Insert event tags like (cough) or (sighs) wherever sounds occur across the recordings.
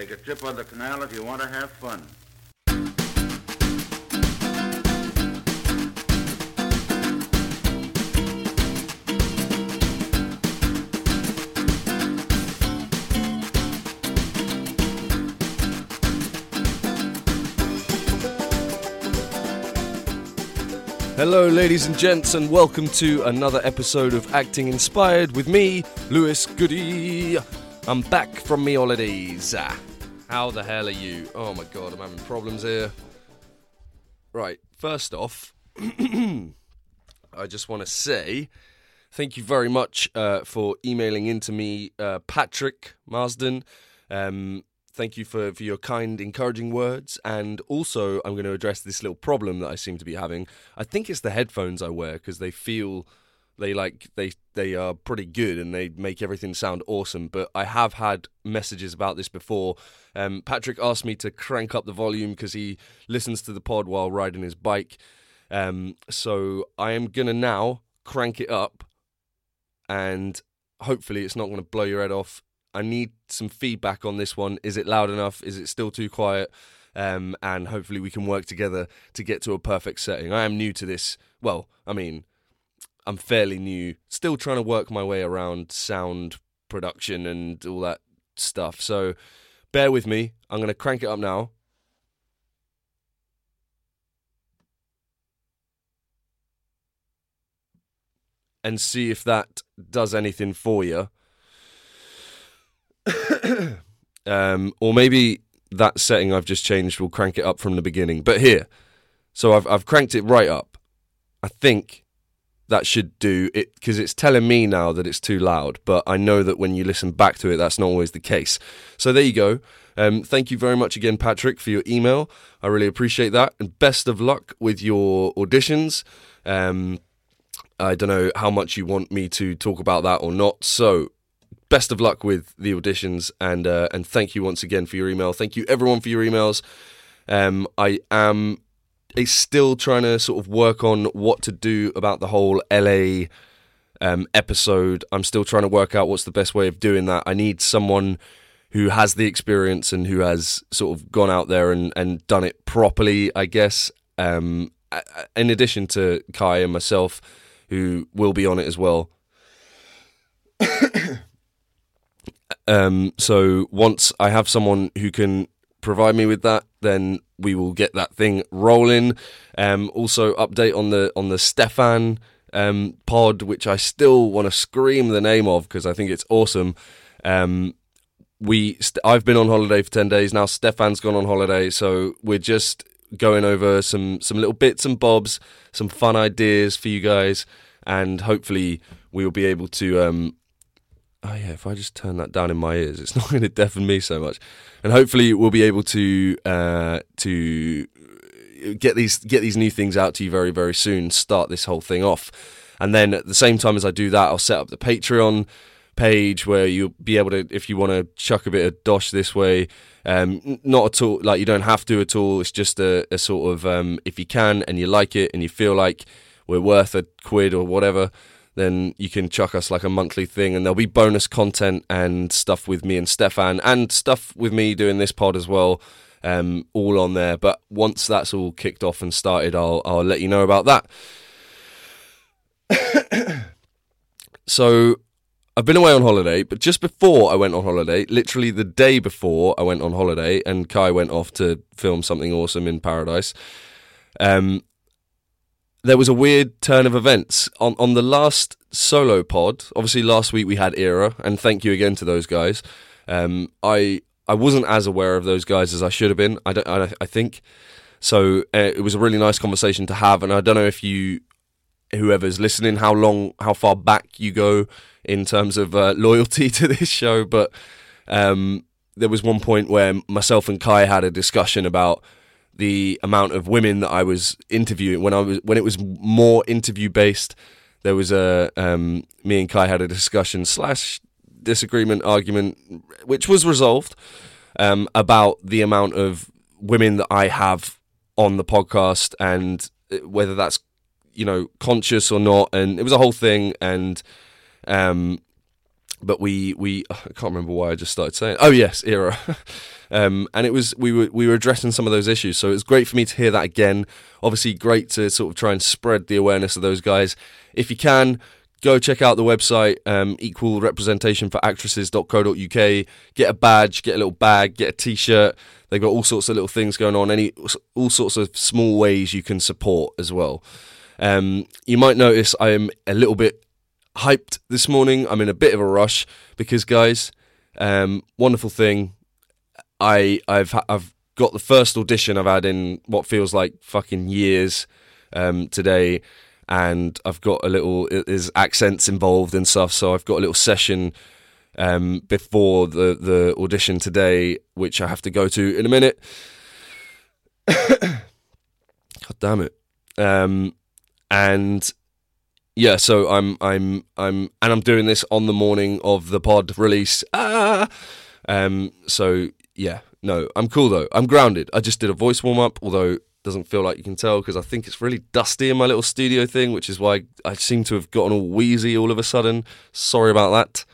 Take a trip on the canal if you want to have fun. Hello, ladies and gents, and welcome to another episode of Acting Inspired with me, Lewis Goody. I'm back from me holidays. How the hell are you? Oh my god, I'm having problems here. Right, first off, (clears throat) I just want to say thank you very much uh, for emailing into me, uh, Patrick Marsden. Um, thank you for, for your kind, encouraging words. And also, I'm going to address this little problem that I seem to be having. I think it's the headphones I wear because they feel they like they they are pretty good and they make everything sound awesome. But I have had messages about this before. Um, Patrick asked me to crank up the volume because he listens to the pod while riding his bike. Um, so I am gonna now crank it up, and hopefully it's not to blow your head off. I need some feedback on this one. Is it loud enough? Is it still too quiet? Um, and hopefully we can work together to get to a perfect setting. I am new to this. Well, I mean, I'm fairly new, still trying to work my way around sound production and all that stuff. So bear with me. I'm going to crank it up now. And see if that does anything for you. (coughs) um, or maybe that setting I've just changed will crank it up from the beginning. But here, so I've I've cranked it right up. I think that should do it because it's telling me now that it's too loud. But I know that when you listen back to it, that's not always the case. So there you go. Um, thank you very much again, Patrick, for your email. I really appreciate that, and best of luck with your auditions. Um, I don't know how much you want me to talk about that or not. So best of luck with the auditions and uh, and thank you once again for your email. Thank you everyone for your emails. Um, I am still trying to sort of work on what to do about the whole LA um, episode. I'm still trying to work out what's the best way of doing that. I need someone who has the experience and who has sort of gone out there and, and done it properly, I guess. Um, in addition to Kae and myself, who will be on it as well. (coughs) Um, so once I have someone who can provide me with that, then we will get that thing rolling. Um, also, update on the on the Stefan um, pod, which I still want to scream the name of because I think it's awesome. Um, we st- I've been on holiday for ten days now. Stefan's gone on holiday, so we're just going over some some little bits and bobs, some fun ideas for you guys, and hopefully we will be able to um, oh yeah, if I just turn that down in my ears, it's (laughs) not going to deafen me so much, and hopefully we'll be able to uh, to get these get these new things out to you very very soon. Start this whole thing off, and then at the same time as I do that, I'll set up the Patreon page where you'll be able to, if you want to chuck a bit of dosh this way. Um, not at all, like you don't have to at all. It's just a, a sort of um, if you can and you like it and you feel like we're worth a quid or whatever, then you can chuck us like a monthly thing and there'll be bonus content and stuff with me and Stefan and stuff with me doing this pod as well. Um, all on there. But once that's all kicked off and started, I'll I'll let you know about that. (coughs) so I've been away on holiday, but just before I went on holiday, literally the day before I went on holiday, and Kae went off to film something awesome in paradise. Um, there was a weird turn of events on on the last solo pod. Obviously, last week we had Era, and thank you again to those guys. Um, I I wasn't as aware of those guys as I should have been. I don't. I, I think so. Uh, it was a really nice conversation to have, and I don't know if you, whoever's listening, how long, how far back you go in terms of uh, loyalty (laughs) to this show, but um, there was one point where myself and Kae had a discussion about the amount of women that I was interviewing when I was when it was more interview based. There was a um, me and Kae had a discussion slash disagreement argument, which was resolved um, about the amount of women that I have on the podcast and uh, whether that's you know conscious or not. And it was a whole thing. And um, but we we I can't remember why I just started saying. Oh yes, era. (laughs) um, and it was we were we were addressing some of those issues. So it was great for me to hear that again. Obviously, great to sort of try and spread the awareness of those guys. If you can. Go check out the website, um, equal representation for actresses.co.uk. Get a badge, get a little bag, get a t shirt. They've got all sorts of little things going on, any all sorts of small ways you can support as well. Um, you might notice I am a little bit hyped this morning. I'm in a bit of a rush because, guys, um, wonderful thing. I I've I've got the first audition I've had in what feels like fucking years um, today, and I've got a little there's accents involved and stuff. So I've got a little session um, before the the audition today, which I have to go to in a minute. (coughs) God damn it! Um, and yeah, so I'm I'm I'm and I'm doing this on the morning of the pod release. Ah, um, so yeah, no, I'm cool though. I'm grounded. I just did a voice warm up, although doesn't feel like you can tell because I think it's really dusty in my little studio thing, which is why I seem to have gotten all wheezy all of a sudden. Sorry about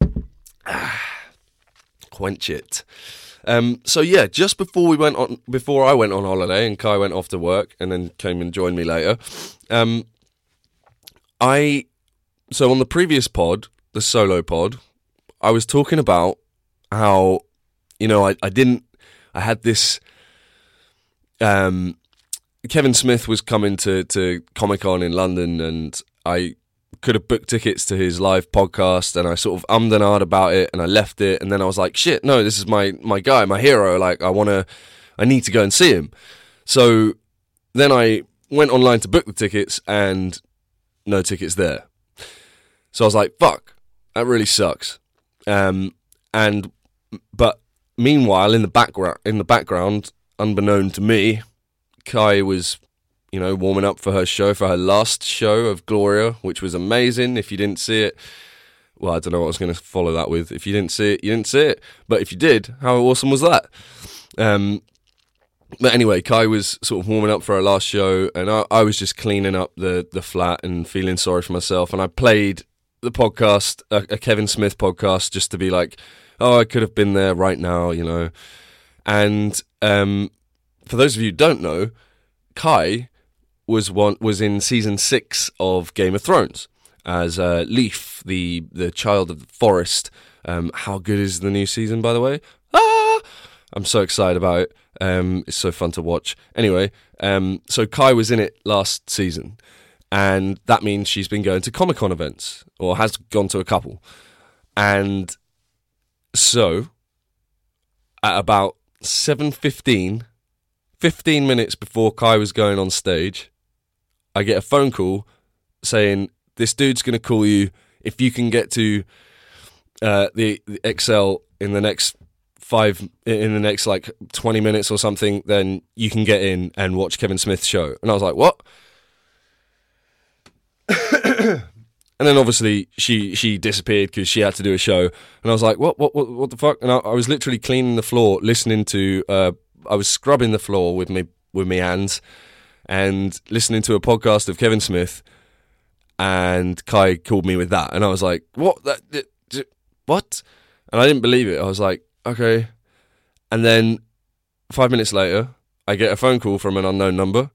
that. (sighs) Quench it. Um, so yeah, just before we went on, before I went on holiday and Kae went off to work and then came and joined me later, um, I so on the previous pod, the solo pod, I was talking about how you know I, I didn't I had this um, Kevin Smith was coming to to Comic Con in London and I could have booked tickets to his live podcast and I sort of ummed and ahed about it and I left it and then I was like, shit, no, this is my my guy, my hero. Like I wanna I need to go and see him. So then I went online to book the tickets and no tickets there. So I was like, fuck, that really sucks. Um and but meanwhile in the background in the background, unbeknown to me, Kae was you know, warming up for her show, for her last show of Gloria, which was amazing. If you didn't see it, well, I don't know what I was going to follow that with. If you didn't see it, you didn't see it. But if you did, how awesome was that? Um, but anyway, Kae was sort of warming up for her last show, and I, I was just cleaning up the the flat and feeling sorry for myself. And I played the podcast, a, a Kevin Smith podcast, just to be like, oh, I could have been there right now, you know. And um, for those of you who don't know, Kae was one was in season six of Game of Thrones as uh, Leaf, the the child of the forest. Um, how good is the new season, by the way? Ah, I'm so excited about it. Um, it's so fun to watch. Anyway, um, so Kae was in it last season, and that means she's been going to Comic Con events or has gone to a couple, and so at about seven fifteen 15 minutes before Kae was going on stage, I get a phone call saying this dude's going to call you if you can get to uh, the, the ExCeL in the next five in the next like 20 minutes or something then you can get in and watch kevin smith's show. And i was like what (coughs) and then obviously she she disappeared because she had to do a show and i was like what what what, what the fuck and I, I was literally cleaning the floor listening to uh, i was scrubbing the floor with me with my hands and listening to a podcast of Kevin Smith, and Kae called me with that, and I was like, "What? That? What?" And I didn't believe it. I was like, "Okay," and then five minutes later, I get a phone call from an unknown number,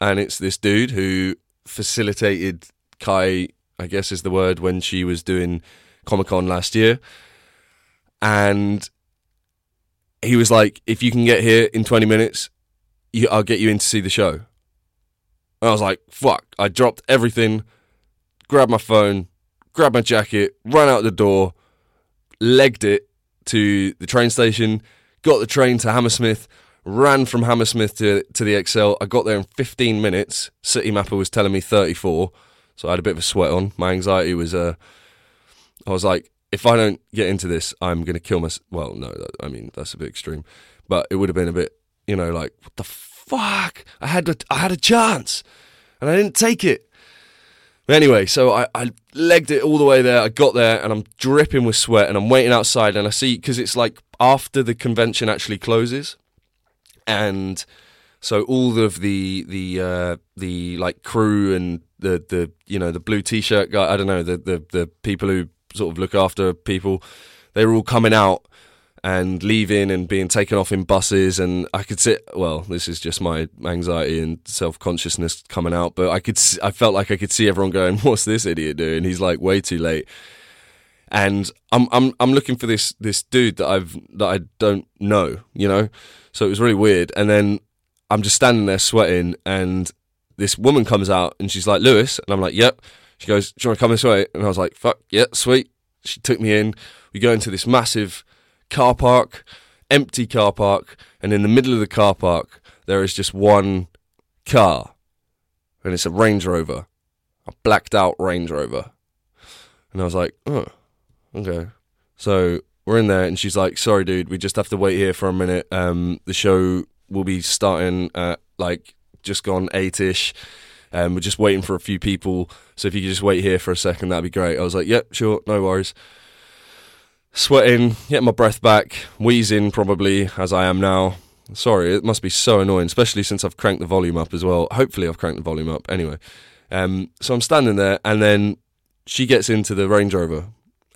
and it's this dude who facilitated Kae, I guess is the word, when she was doing Comic Con last year, and he was like, "If you can get here in twenty minutes, you, I'll get you in to see the show." And I was like, fuck. I dropped everything, grabbed my phone, grabbed my jacket, ran out the door, legged it to the train station, got the train to Hammersmith, ran from Hammersmith to, to the ExCeL. I got there in 15 minutes. Citymapper was telling me 34. So I had a bit of a sweat on. My anxiety was, uh, I was like, if I don't get into this, I'm going to kill myself. Well, no, that, I mean that's a bit extreme, but it would have been a bit, you know, like what the fuck? I had a, I had a chance, and I didn't take it. But anyway, so I, I legged it all the way there. I got there, and I'm dripping with sweat, and I'm waiting outside, and I see because it's like after the convention actually closes, and so all of the the uh, the like crew and the the you know the blue t-shirt guy, I don't know the the the people who sort of look after people, they were all coming out and leaving and being taken off in buses. And I could sit well this is just my anxiety and self-consciousness coming out but I could I felt like I could see everyone going (laughs) what's this idiot doing? He's like way too late. And I'm I'm I'm looking for this this dude that I've that I don't know you know? So it was really weird. And then I'm just standing there sweating and this woman comes out and she's like Lewis and I'm like yep she goes do you want to come this way and I was like fuck yeah sweet she took me in we go into this massive car park, empty car park, and in the middle of the car park, there is just one car, and it's a Range Rover, a blacked out Range Rover. And I was like, oh, okay. So we're in there, and she's like, sorry, dude, we just have to wait here for a minute. Um, the show will be starting at like just gone eight ish. Um, we're just waiting for a few people. So if you could just wait here for a second, that'd be great. I was like, yep, sure, no worries sweating, getting my breath back, wheezing probably as I am now. Sorry, it must be so annoying, especially since I've cranked the volume up as well. Hopefully, I've cranked the volume up. Anyway, um, so I'm standing there, and then she gets into the Range Rover,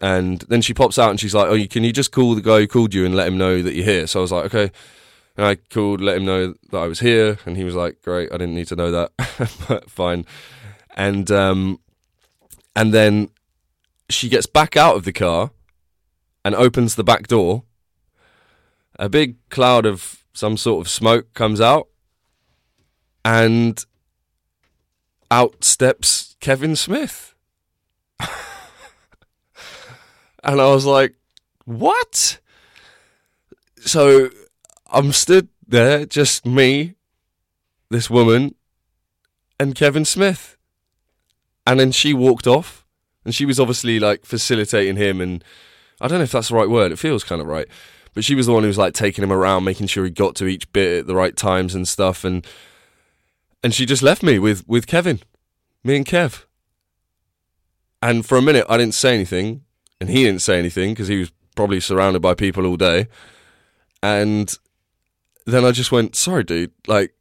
and then she pops out and she's like, "Oh, can you just call the guy who called you and let him know that you're here?" So I was like, "Okay." And I called, let him know that I was here, and he was like, "Great, I didn't need to know that, (laughs) but fine." And um, and then she gets back out of the car and opens the back door, a big cloud of some sort of smoke comes out, and out steps Kevin Smith. (laughs) and I was like, what? So I'm stood there, just me, this woman, and Kevin Smith. And then she walked off, and she was obviously like facilitating him and I don't know if that's the right word. It feels kind of right. But she was the one who was like taking him around, making sure he got to each bit at the right times and stuff. And and she just left me with with Kevin, me and Kev. And for a minute, I didn't say anything, and he didn't say anything because he was probably surrounded by people all day. And then I just went, "Sorry, dude. Like,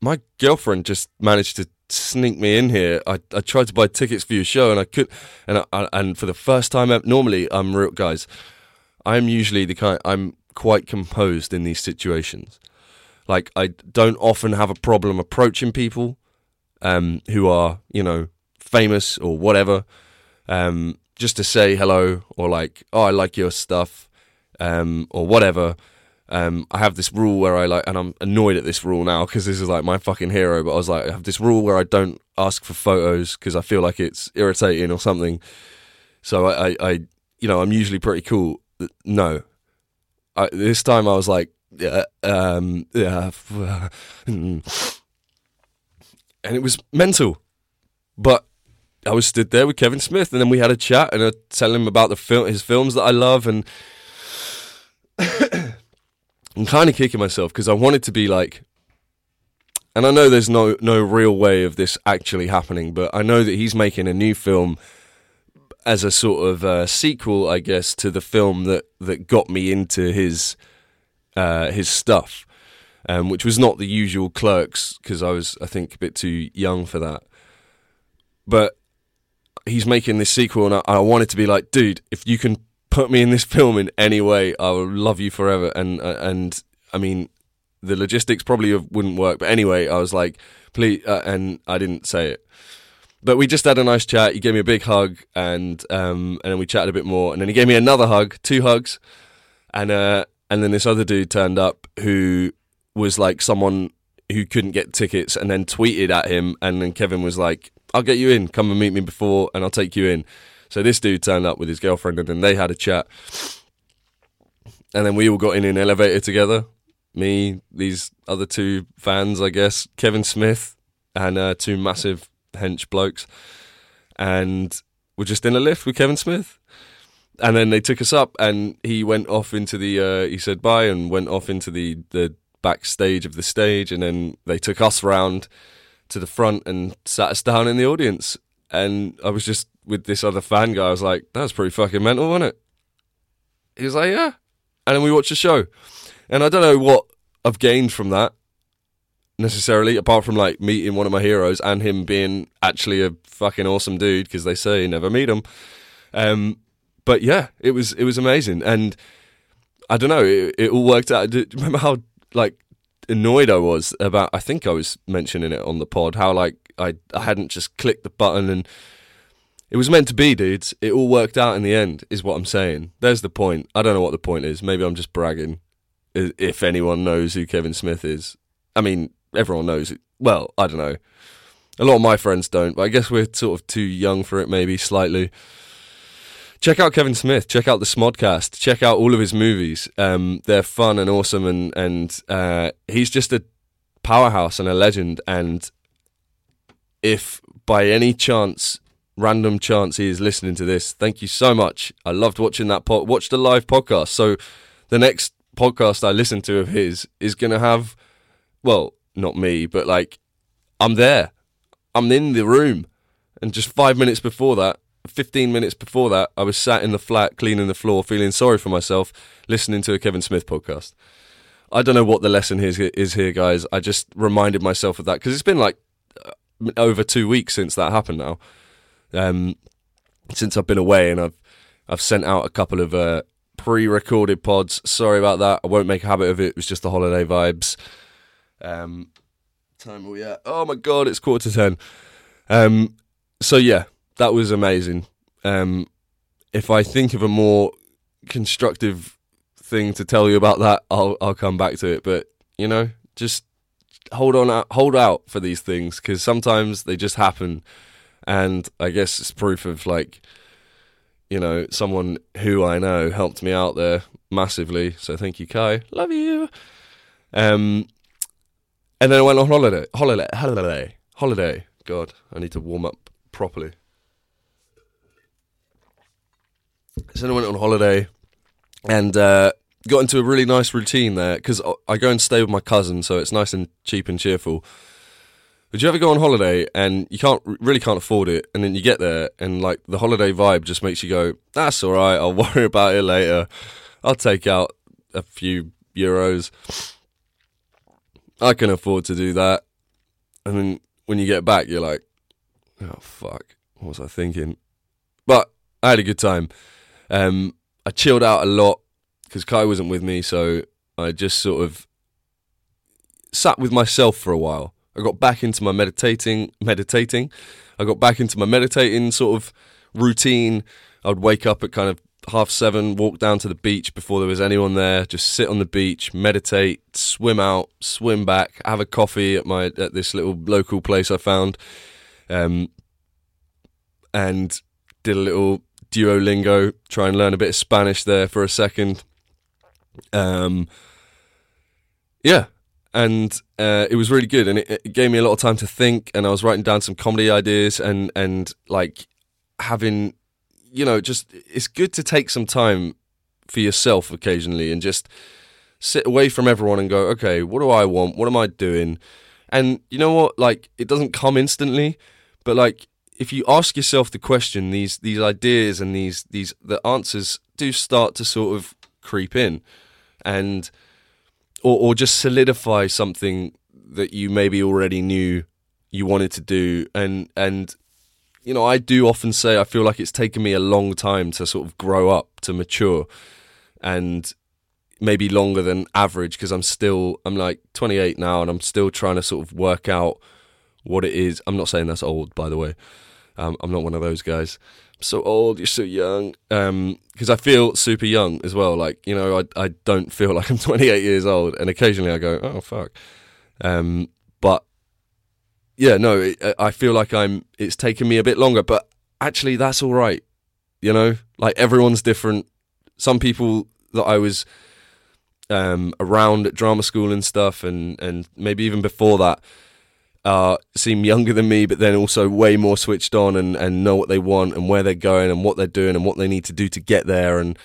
my girlfriend just managed to sneak me in here. I, I tried to buy tickets for your show and I could, and I, and for the first time, normally I'm real guys. I'm usually the kind. I'm quite composed in these situations. Like I don't often have a problem approaching people um, who are you know famous or whatever, um, just to say hello or like oh I like your stuff um, or whatever. Um, I have this rule where I like, and I'm annoyed at this rule now because this is like my fucking hero. But I was like, I have this rule where I don't ask for photos because I feel like it's irritating or something. So I, I, I you know, I'm usually pretty cool. No, I, this time I was like, yeah, um, yeah, (sighs) and it was mental. But I was stood there with Kevin Smith, and then we had a chat, and I tell him about the film, his films that I love, and I'm kind of kicking myself because I wanted to be like, and I know there's no no real way of this actually happening, but I know that he's making a new film as a sort of uh, sequel, I guess, to the film that that got me into his uh, his stuff, um, which was not the usual Clerks because I was, I think, a bit too young for that. But he's making this sequel, and I, I wanted to be like, dude, if you can put me in this (laughs) film in any way, I will love you forever. And uh, and I mean, the logistics probably wouldn't work, but anyway, I was like, please, uh, and I didn't say it. But we just had a nice chat. He gave me a big hug, and um, and then we chatted a bit more, and then he gave me another hug, two hugs, and uh, and then this other dude turned up who was like someone who couldn't get tickets, and then tweeted at him, and then Kevin was like, "I'll get you in. Come and meet me before, and I'll take you in." So this dude turned up with his girlfriend, and then they had a chat, and then we all got in an elevator together. Me, these other two fans, I guess, Kevin Smith, and uh, two massive hench blokes, and we're just in a lift with Kevin Smith. and then they took us up, and he went off into the. Uh, he said bye and went off into the the backstage of the stage, and then they took us round to the front and sat us down in the audience. And I was just with this other fan guy. I was like, "That's pretty fucking mental, wasn't it?" He was like, "Yeah," and then we watched the show, and I don't know what I've gained from that necessarily, apart from like meeting one of my heroes and him being actually a fucking awesome dude because they say you never meet him. Um, but yeah, it was it was amazing, and I don't know, it, it all worked out. Do you remember how like annoyed I was about? I think I was mentioning it on the pod how like I I hadn't just clicked the button and. It was meant to be, dudes. It all worked out in the end, is what I'm saying. There's the point. I don't know what the point is. Maybe I'm just bragging. If anyone knows who Kevin Smith is, I mean, everyone knows it. Well, I don't know. A lot of my friends don't, but I guess we're sort of too young for it, maybe slightly. Check out Kevin Smith. Check out the Smodcast. Check out all of his movies. Um, they're fun and awesome, and and uh, he's just a powerhouse and a legend. And if by any chance, random chance, he is listening to this, thank you so much. I loved watching that pod. Watch the live podcast. So the next podcast I listen to of his is going to have, well, not me, but like I'm there. I'm in the room. And just five minutes before that, 15 minutes before that, I was sat in the flat cleaning the floor, feeling sorry for myself, listening to a Kevin Smith podcast. I don't know what the lesson is, is here, guys. I just reminded myself of that because it's been like uh, over two weeks since that happened now. Um, since I've been away and I've I've sent out a couple of uh, pre-recorded pods. Sorry about that. I won't make a habit of it. It was just the holiday vibes. Um, time are we at? Oh my god, it's quarter to ten. Um, so yeah, that was amazing. Um, if I think of a more constructive thing to tell you about that, I'll I'll come back to it. But you know, just hold on, hold out for these things because sometimes they just happen, and I guess it's proof of like, you know, someone who I know helped me out there massively. So thank you, Kae. Love you. Um, and then I went on holiday. Holiday. Holiday. Holiday. God, I need to warm up properly. So then I went on holiday and uh, got into a really nice routine there because I go and stay with my cousin, so it's nice and cheap and cheerful. Would you ever go on holiday and you can't really can't afford it, and then you get there and like the holiday vibe just makes you go, "That's all right. I'll (laughs) worry about it later. I'll take out a few euros." I can afford to do that. And then when you get back, you're like, oh, fuck, what was I thinking? But I had a good time. Um, I chilled out a lot because Kae wasn't with me, so I just sort of sat with myself for a while. I got back into my meditating, meditating. I got back into my meditating sort of routine. I'd wake up at kind of half seven, walk down to the beach before there was anyone there, just sit on the beach, meditate, swim out, swim back, have a coffee at my at this little local place I found, um, and did a little Duolingo, try and learn a bit of Spanish there for a second. Um, yeah, and uh, it was really good, and it, it gave me a lot of time to think, and I was writing down some comedy ideas, and and like having you know, just it's good to take some time for yourself occasionally and just sit away from everyone and go, okay, what do I want? What am I doing? And you know what? Like, it doesn't come instantly, but like, if you ask yourself the question, these these ideas and these these the answers do start to sort of creep in, and or or just solidify something that you maybe already knew you wanted to do, and and you know, I do often say I feel like it's taken me a long time to sort of grow up, to mature, and maybe longer than average because I'm still I'm like 28 now and I'm still trying to sort of work out what it is. I'm not saying that's old, by the way. Um, I'm not one of those guys. I'm so old, you're so young. Because um, I feel super young as well. Like you know, I I don't feel like I'm (laughs) 28 years old, and occasionally I go, oh fuck. Um, but yeah, no, it, I feel like I'm. It's taken me a bit longer, but actually, that's all right. You know, like everyone's different. Some people that I was um, around at drama school and stuff, and and maybe even before that, uh, seem younger than me, but then also way more switched on and, and know what they want and where they're going and what they're doing and what they need to do to get there. And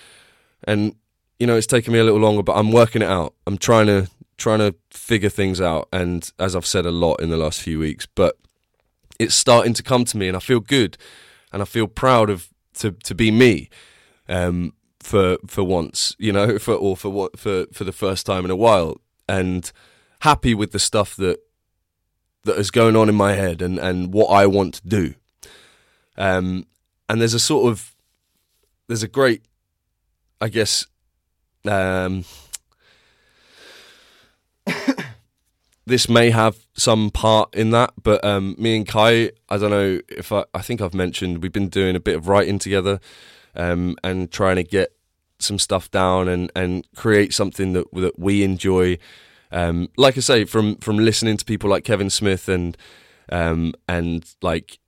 and you know, it's taken me a little longer, but I'm working it out. I'm trying to trying to figure things out. And as I've said a lot in the last few weeks, but it's starting to come to me, and I feel good, and I feel proud of to to be me. Um, for for once, you know, (laughs) for or for what for for the first time in a while, and happy with the stuff that that is going on in my head and and what I want to do. Um, and there's a sort of there's a great, I guess, um, this may have some part in that, but um, me and Kae, I don't know if I, I think I've mentioned we've been doing a bit of writing together um, and trying to get some stuff down and, and create something that that we enjoy. Um, like I say, from from listening to people like Kevin Smith and um, and like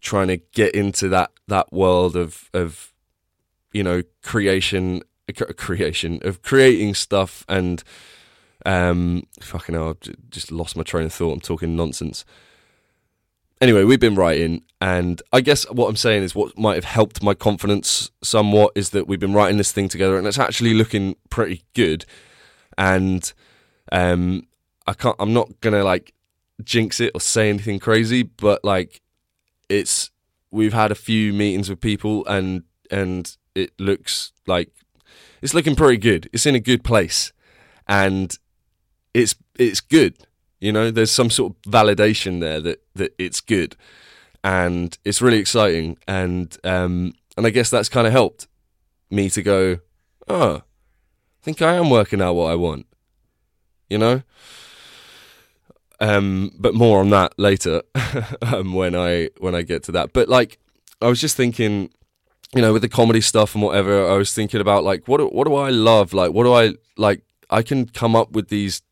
trying to get into that that world of of you know creation creation of creating stuff and um fucking hell, I've just lost my train of thought. I'm talking nonsense anyway, we've been writing, and I guess what I'm saying is what might have helped my confidence somewhat is that we've been writing this thing together, and it's actually looking pretty good. And um, I can't, I'm not gonna like jinx it or say anything crazy, but like it's we've had a few meetings with people, and and it looks like it's looking pretty good. It's in a good place, and it's it's good you know, there's some sort of validation there that that it's good, and it's really exciting. And um, and I guess that's kind of helped me to go, oh, I think I am working out what I want. You know. Um, but more on that later (laughs) um, when I when I get to that. But like, I was just thinking, you know, with the comedy stuff and whatever, I was thinking about like, what do, what do I love? Like, what do I like? I can come up with these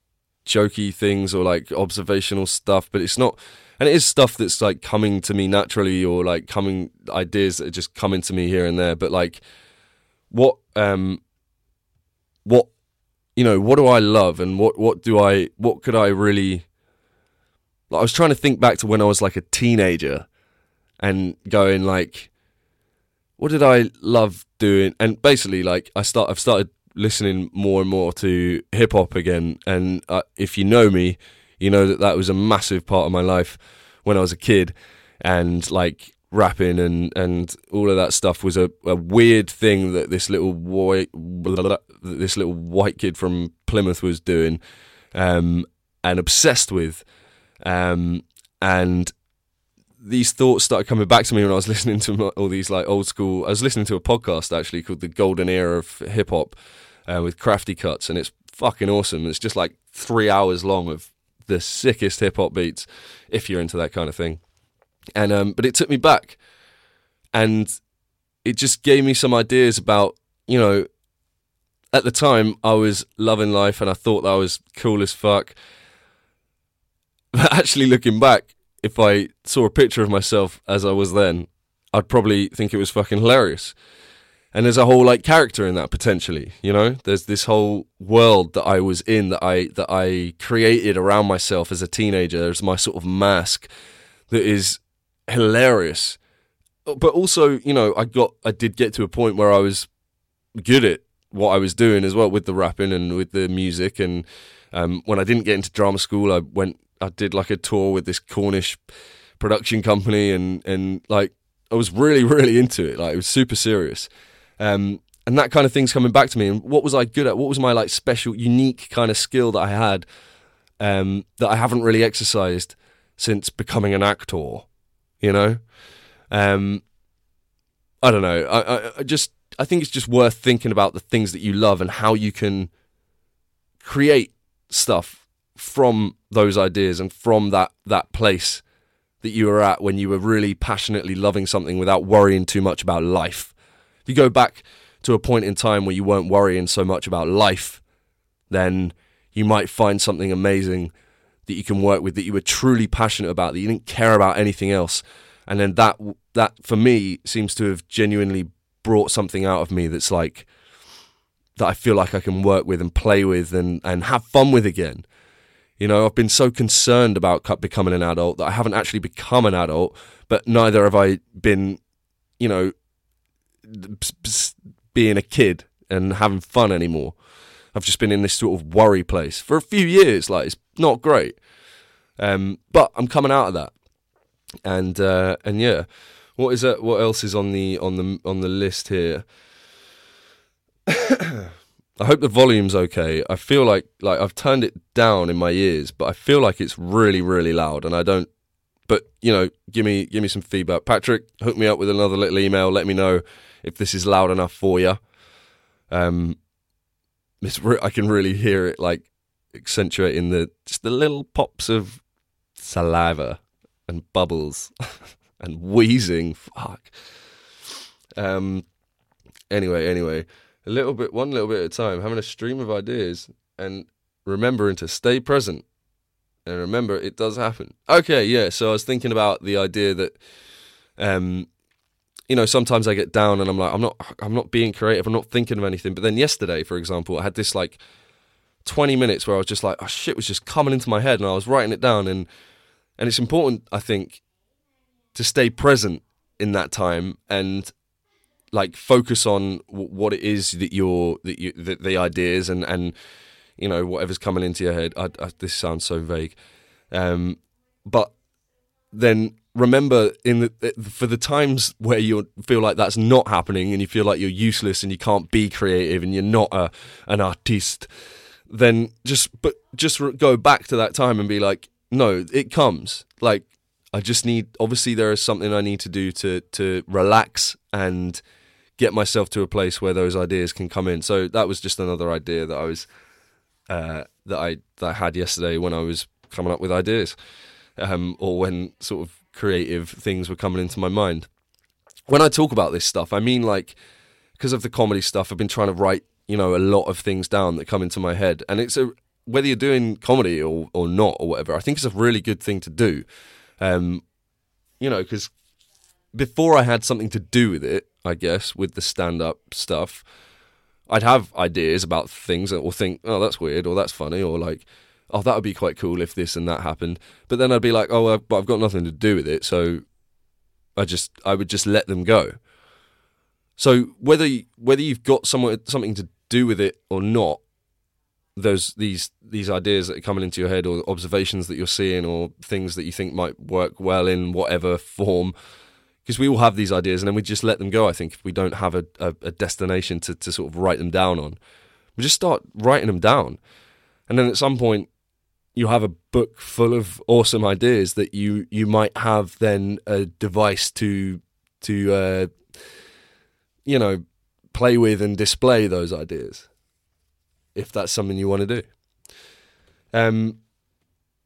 jokey things or like observational stuff, but it's not. And it is stuff that's like coming to me naturally, or like coming ideas that are just coming to me here and there. But like, what, um, what, you know, what do I love, and what, what do I, what could I really? Like, I was trying to think back to when I was like a teenager, and going like, what did I love doing? And basically, like, I start, I've started listening more and more to hip hop again. And uh, if you know me, you know that that was a massive part of my life when I was a kid, and like rapping and and all of that stuff was a, a weird thing that this little white this little white kid from Plymouth was doing, um, and obsessed with, um, and these thoughts started coming back to me when I was (laughs) listening to all these like old school. I was listening to a podcast actually called "The Golden Era of Hip Hop" uh, with Crafty Cuts, and it's fucking awesome. It's just like three hours long of the sickest hip hop beats, if you're into that kind of thing. And um, but it took me back, and it just gave me some ideas about you know. At the time, I was loving life, and I thought that I was cool as fuck. (laughs) But actually, looking back, if I saw a picture of myself as I was then, I'd probably think it was fucking hilarious. And there's a whole like character in that potentially, you know. There's this whole world that I was in that I that I created around myself as a teenager. There's my sort of mask that is hilarious, but also, you know, I got I did get to a point where I was good at what I was doing as well with the rapping and with the music. And um, when I didn't get into drama school, I went I did like a tour with this Cornish production company, and and like I was really (laughs) really into it. Like it was super serious, um, and that kind of thing's coming back to me. And what was I good at? What was my like special, unique kind of skill that I had um, that I haven't really exercised since becoming an actor? You know, um, I don't know. I, I, I just I think it's just worth thinking about the things that you love and how you can create stuff from those ideas and from that that place that you were at when you were really passionately loving something without worrying too much about life. If you go back to a point in time where you weren't worrying so much about life, then you might find something amazing that you can work with that you were truly passionate about, that you didn't care about anything else. And then that that for me seems to have genuinely brought something out of me that's like that I feel like I can work with and play with and, and have fun with again You know, I've been so concerned about becoming an adult that I haven't actually become an adult, but neither have I been, you know, being a kid and having fun anymore. I've just been in this sort of worry place for a few years. Like it's not great, um, but I'm coming out of that, and uh, and yeah, what is that? What else is on the on the on the list here? (coughs) I hope the volume's okay. I feel like like I've turned it down in my ears, but I feel like it's really really loud, and I don't. But you know, give me give me some feedback, Patrick. Hook me up with another little email. Let me know if this is loud enough for you. Um, it's re- I can really hear it like accentuating the just the little pops of saliva and bubbles (laughs) and wheezing. Fuck. Um. Anyway, anyway, a little bit, one little bit at a time, having a stream of ideas and remembering to stay present. And remember, it does happen. Okay, yeah. So I was thinking about the idea that, um, you know, sometimes I get down and I'm like, I'm not, I'm not being creative. I'm not thinking of anything. But then yesterday, for example, I had this like 20 minutes where I was just like, oh shit, was just coming into my head, and I was writing it down. And and it's important, I think, to stay present in that time and like focus on w- what it is that you're that you that the ideas and and you know whatever's coming into your head. I, I, this sounds so vague, um, but then remember in the for the times where you feel like that's not happening and you feel like you're useless and you can't be creative and you're not a an artiste then just but just go back to that time and be like no it comes. Like i just need obviously there is something i need to do to to relax and get myself to a place where those ideas can come in. So that was just another idea that i was uh that i that i had yesterday when i was coming up with ideas um or when sort of creative things were coming into my mind. When i talk about this stuff i mean like because of the comedy stuff i've been trying to write you know a lot of things down that come into my head. And it's a whether you're doing comedy or or not or whatever i think it's a really good thing to do. Um you know because before i had something to do with it i guess with the stand up stuff i'd have ideas about things that or think oh that's weird or that's funny or like oh that would be quite cool if this and that happened. But then i'd be like oh well, but i've got nothing to do with it so i just i would just let them go. So whether you, whether you've got somewhere, something to do with it or not, those these these ideas that are coming into your head or observations that you're seeing or things that you think might work well in whatever form, because we all have these ideas and then we just let them go. I think if we don't have a, a, a destination to, to sort of write them down on, we just start writing them down, and then at some point you have a book full of awesome ideas that you you might have then a device to to uh, you know, play with and display those ideas if that's something you want to do. Um,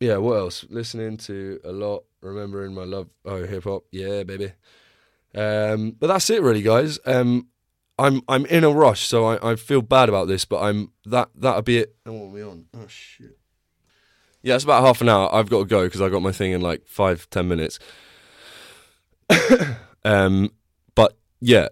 yeah, what else? Listening to a lot, remembering my love. Oh, hip hop, yeah, baby. Um, but that's it, really, guys. Um, I'm I'm in a rush, so I, I feel bad about this, but I'm that that'll be it. And what are we on? Oh shit. Yeah, it's about half an hour. I've got to go because I got my thing in like five ten minutes. (coughs) um, but yeah,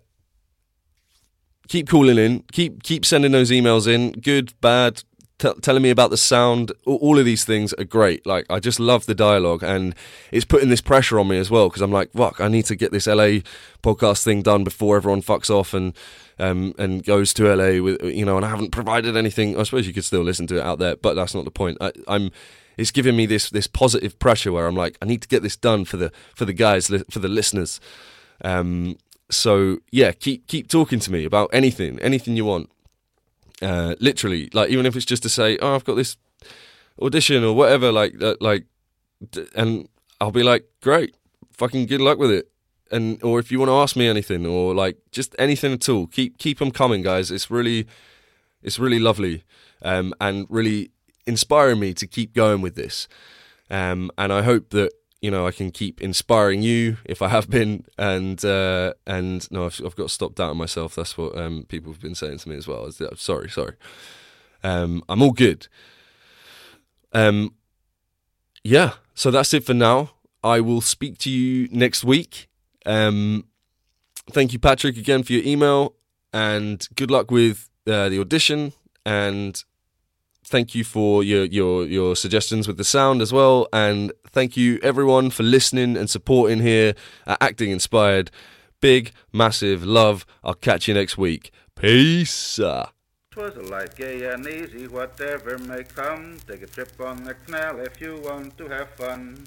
keep calling in, keep keep sending those emails in, good, bad, t- telling me about the sound. All, of these things are great. Like I just love the dialogue, and it's putting this pressure on me as well because I'm like, fuck, I need to get this LA podcast thing done before everyone fucks off and um and goes to LA with you know, and I haven't provided anything. I suppose you could still listen to it out there, but that's not the point. I, I'm it's giving me this this positive pressure where I'm like, I need to get this done for the for the guys for the listeners. Um, so yeah, keep keep talking to me about anything, anything you want. Uh, literally, like even if it's just to say, "Oh, I've got this audition or whatever," like uh, like, and I'll be like, "Great, fucking good luck with it." And or if you want to ask me anything or like just anything at all, keep keep them coming, guys. It's really it's really lovely um, and really inspiring me to keep going with this. Um, and I hope that you know I can keep inspiring you if I have been, and uh, and no, I've, I've got to stop doubting myself. That's what um, people have been saying to me as well. Sorry, sorry. Um, I'm all good. Um, yeah, so that's it for now. I will speak to you next week. Um, thank you, Patrick, again for your email, and good luck with uh, the audition. And thank you for your, your your suggestions with the sound as well, and thank you everyone for listening and supporting here at Acting Inspired. Big, massive love. I'll catch you next week. Peace. 'Twas a light, gay, and easy, whatever may come. Take a trip on the canal if you want to have fun.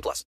18 plus.